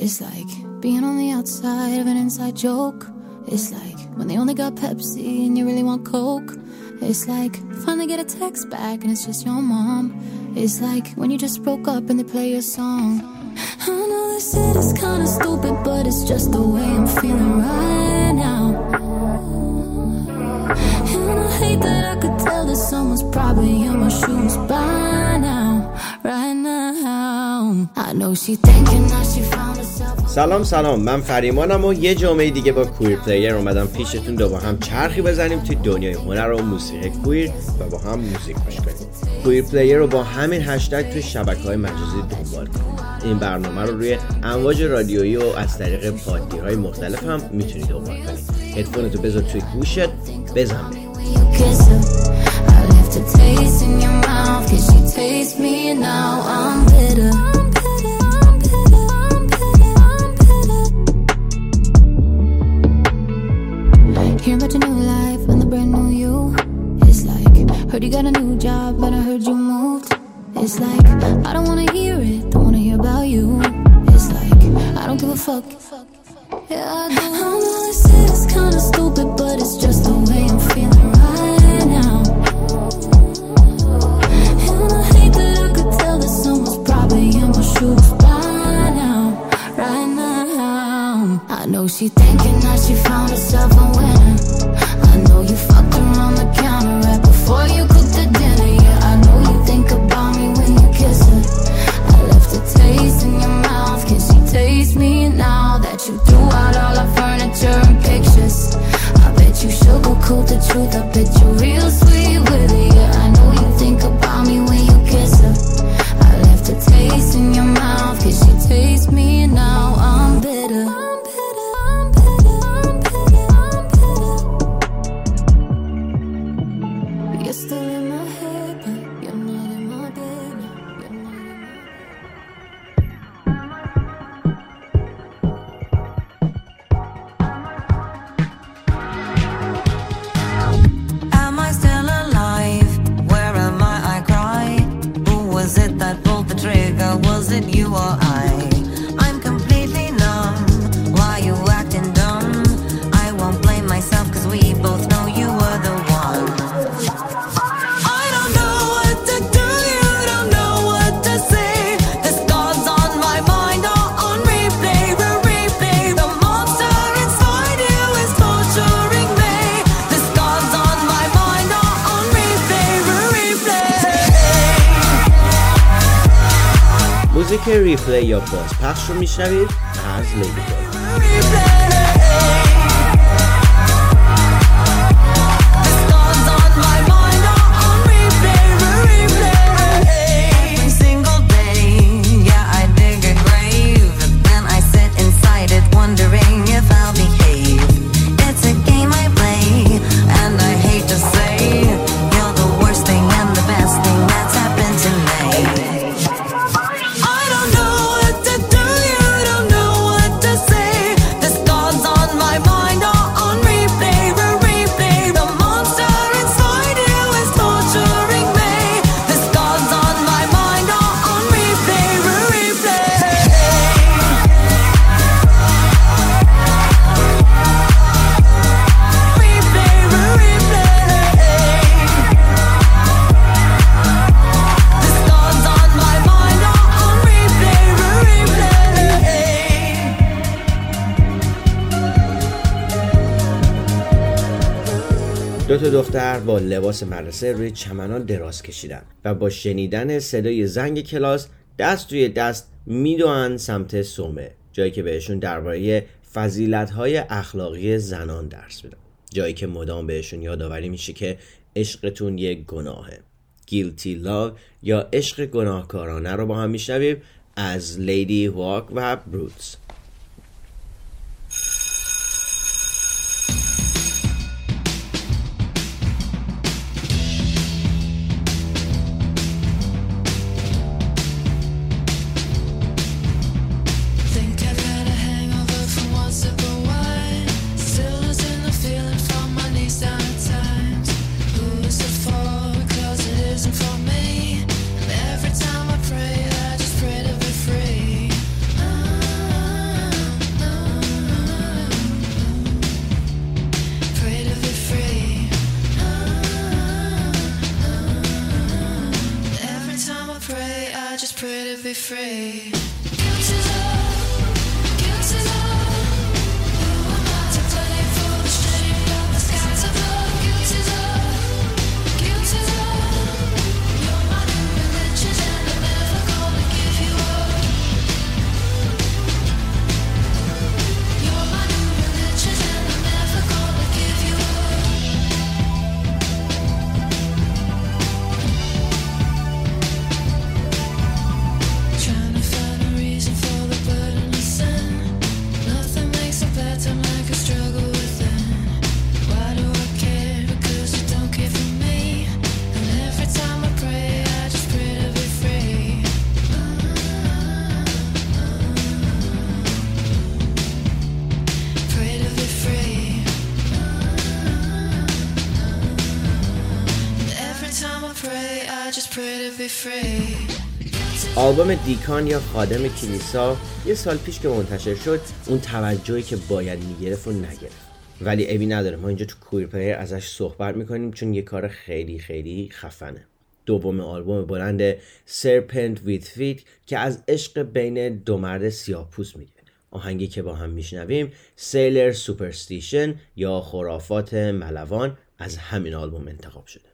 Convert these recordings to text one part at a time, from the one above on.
It's like being on the outside of an inside joke. It's like when they only got Pepsi and you really want Coke. It's like finally get a text back and it's just your mom. It's like when you just broke up and they play your song. I know this is kinda stupid, but it's just the way I'm feeling right now. سلام سلام. من فریمانم و یه جمعه دیگه با Queer Player اومدم پیشتون تا با هم چرخی بزنیم توی دنیای هنر و موسیقی queer و با هم موزیک گوش کنیم. Queer Player رو با همین هشتگ توی شبکه های مجازی دنبال کنین این برنامه رو روی امواج رادیویی و از طریق پادگیرهای مختلف هم می‌تونید دنبال کنید. هدفونا رو بذار تو گوشا بزن بریم Heard you got a new job, but I heard you moved. It's like, I don't wanna hear it, don't wanna hear about you. It's like, I don't give a fuck. Yeah, I do but it's just the way I'm feeling right now. And I hate that I could tell someone's probably in my shoes now, right now. I know she thinking that she found herself a winner. I know you fucked on the counter right before you cooked the dinner. Truth. I bet you're real sweet with it. Yeah, I know you think about me when you kiss her. I left a taste in your mouth. Can she taste me ریپلی یا باز پخش رو میشنوید. از لیدی دو تا دختر با لباس مدرسه روی چمنان دراز کشیدن و با شنیدن صدای زنگ کلاس دست توی دست میدوئن سمت سومه جایی که بهشون درباره فضیلت‌های اخلاقی زنان درس میدن. جایی که مدام بهشون یادآوری میشه که عشقتون یک گناهه. گیلتی لاو یا عشق گناهکارانه رو با هم میشنویم از لیدی هواک و بروتس be free. آلبوم Deacon یا خادم کلیسا یه سال پیش که منتشر شد اون توجهی که باید می‌گرفت و نگرفت. ولی عیبی نداره ما اینجا تو Queer Player ازش صحبت می‌کنیم چون یه کار خیلی خیلی خفنه. دوم آلبوم بلند serpentwithfeet که از عشق بین دو مرد سیاه‌پوست میگه. آهنگی که با هم میشنویم Sailors' Superstition یا خرافات ملوان از همین آلبوم انتخاب شده.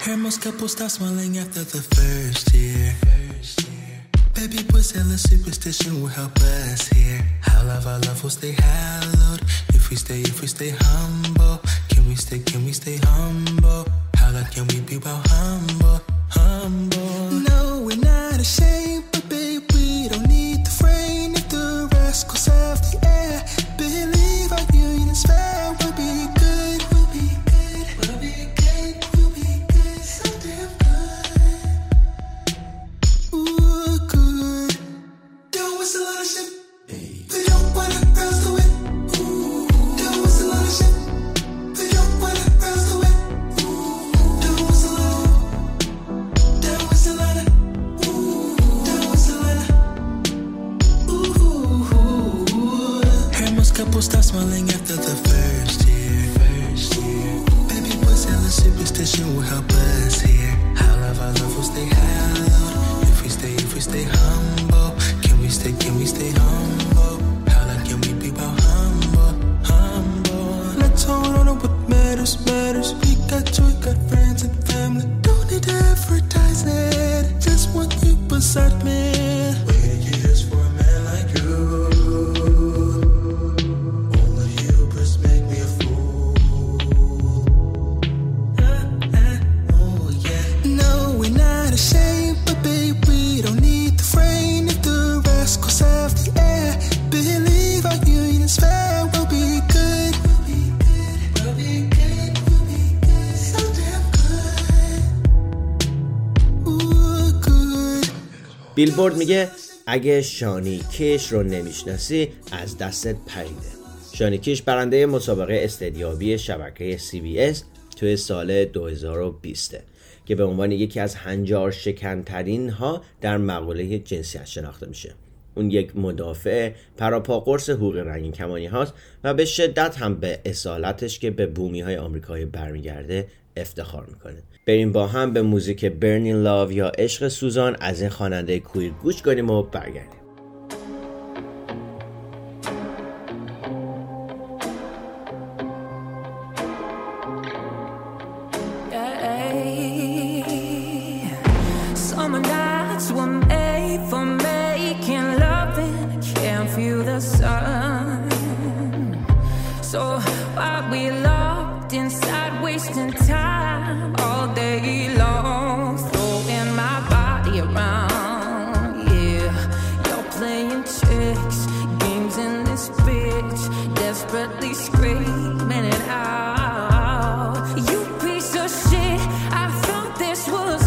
Hermos couples stop smiling after the first year. Baby boy selling superstition will help us here. How love our love will stay hallowed. If we stay, if we stay humble. Can we stay, can we stay humble? How long can we be about humble, humble? No, we're not ashamed, بیلبورد میگه اگه شانی کیش رو نمی‌شناسی از دستت پریده شانی کیش برنده مسابقه استدیابی شبکه CBS توی سال 2020 که به عنوان یکی از هنجار شکنترین ها در مقوله جنسیت شناخته میشه. اون یک مدافع پراپا قرص حقوق رنگین کمانی هاست و به شدت هم به اصالتش که به بومی های آمریکایی برمیگرده افتخار می‌کنه. بریم با هم به موزیک برنین لاو یا عشق سوزان از این خواننده کویر گوش کنیم و برگردیم. was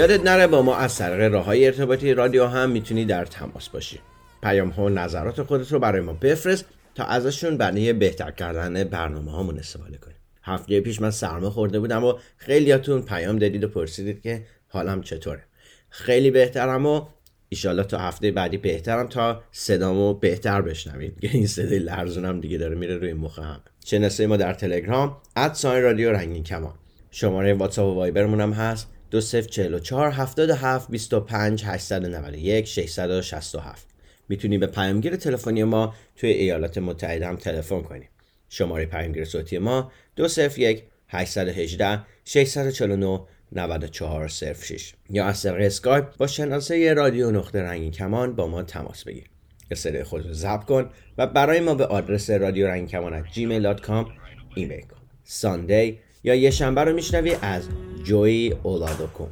یادت نره با ما از طریق راه های ارتباطی رادیو هم می‌تونی در تماس باشی. پیام ها و نظرات خودت رو برای ما بفرست تا ازشون برای بهتر کردن برنامه هامون استفاده کنیم. هفته پیش من سرما خورده بودم و خیلیاتون پیام دادید و پرسیدید که حالم چطوره. خیلی بهترم و ایشالله تا هفته بعدی بهترم تا صدامو بهتر بشنوید. این صدای لرزونم دیگه داره میره روی مخ هم. شناسه ما در تلگرام ادساین رادیو رنگین کمان. شماره واتساپ و وایبرمون هم هست. 2044 77 25 891 667 می‌تونی به پیامگیر تلفنی ما توی ایالات متحده هم تلفن کنی. شماره پیامگیر صوتی ما 201 818 649 9406 یا از طریق اسکایپ با شناسه رادیو نقطه رنگین کمان با ما تماس بگیر. صدای خود رو ضبط کن و برای ما به آدرس رادیو رنگین کمان gmail.com ایمیل کن. ساندی یا یه شنبه رو میشنوی از جوی اولادوکوم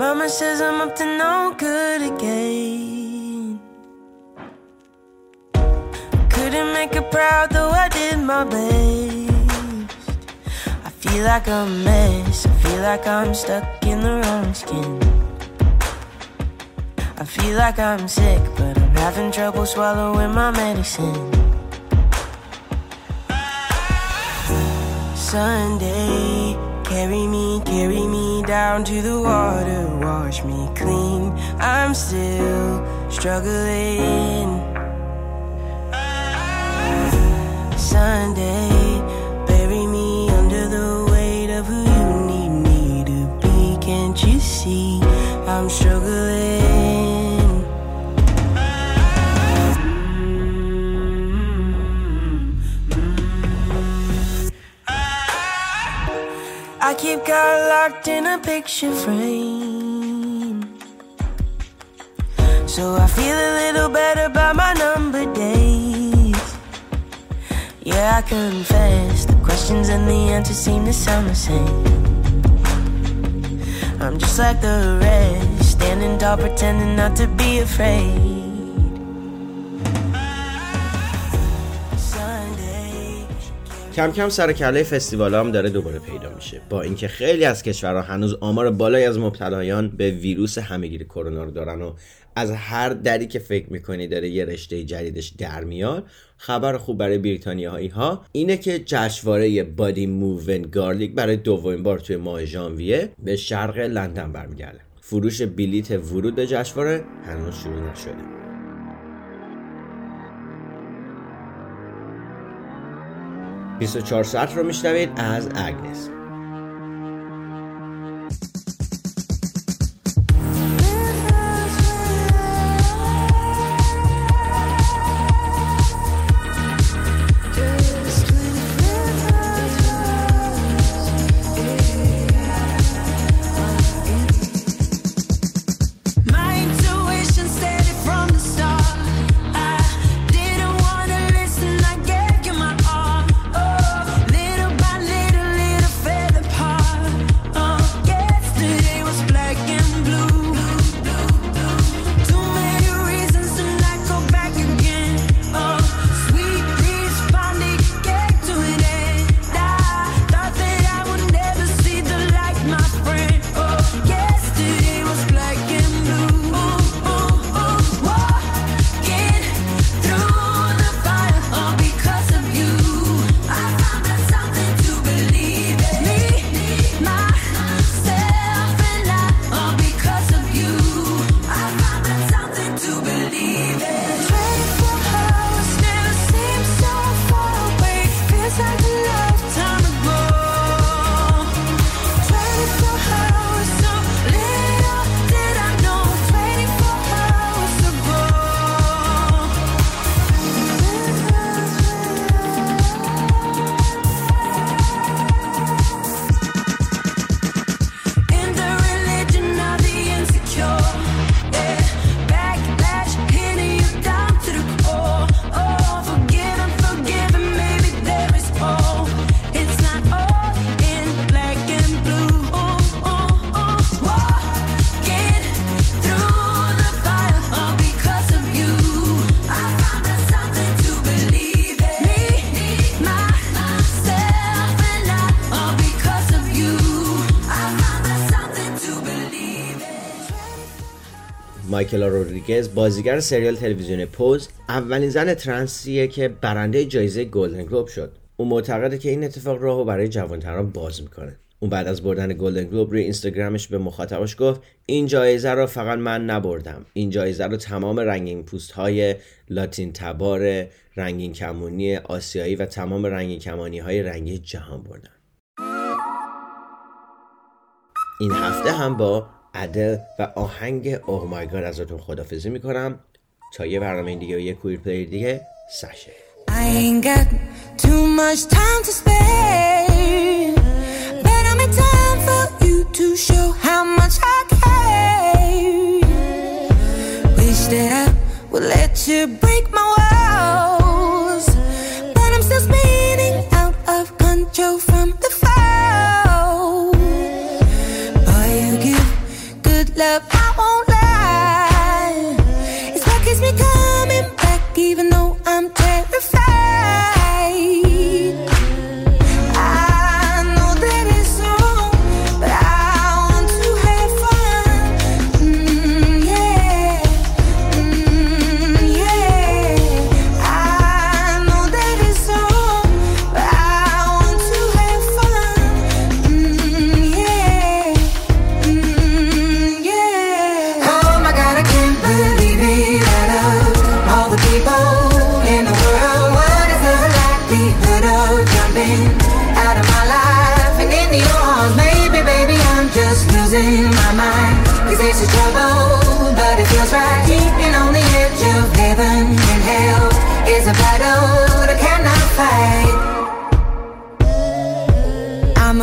Mama says I'm up to no good again. Couldn't make her proud, though I did my best. I feel like a mess. I feel like I'm stuck in the wrong skin. I feel like I'm sick, but I'm having trouble swallowing my medicine. Sunday, carry me, carry me down to the water, wash me clean. I'm still struggling. Sunday, I'm struggling? I keep God locked in a picture frame. So I feel a little better about my number days. Yeah, I confess the questions and the answers seem to sound the same. I'm just like the rest, standing tall, pretending not to be afraid. کم کم سر کله فستیوال هم داره دوباره پیدا میشه. با اینکه خیلی از کشورها هنوز آمار بالایی از مبتلایان به ویروس همهگیر کرونا رو دارن و از هر دری که فکر می‌کنی داره یه رشته جدیدش در میاد خبر خوب برای بریتانیایی ها اینه که جشنواره بادی موون گارلیک برای دومین بار توی ماه ژانویه به شرق لندن برمیگرده. فروش بلیت ورود به جشنواره هنوز شروع نشده. 24 ساعت رو میشنوید از اگنس. مایکل رودریگز بازیگر سریال تلویزیون پوز اولین زن ترنسیه که برنده جایزه گلدن گلوب شد. او معتقده که این اتفاق راهو برای جوانتران باز می‌کنه. اون بعد از بردن گلدن گلوب روی اینستاگرامش به مخاطبش گفت این جایزه رو فقط من نبردم. این جایزه رو تمام رنگین پوست های لاتین تبار رنگین کمونی آسیایی و تمام رنگین کمانی های رنگی جهان بردن. این هفته هم با ادل و آهنگ اوه مای گاد ازتون خدافزی می‌کنم. تا یه برنامه دیگه و یه کویر پلیر دیگه سشه. From the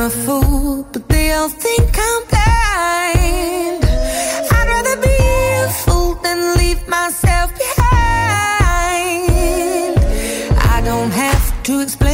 a fool, but they all think I'm blind. I'd rather be a fool than leave myself behind. I don't have to explain.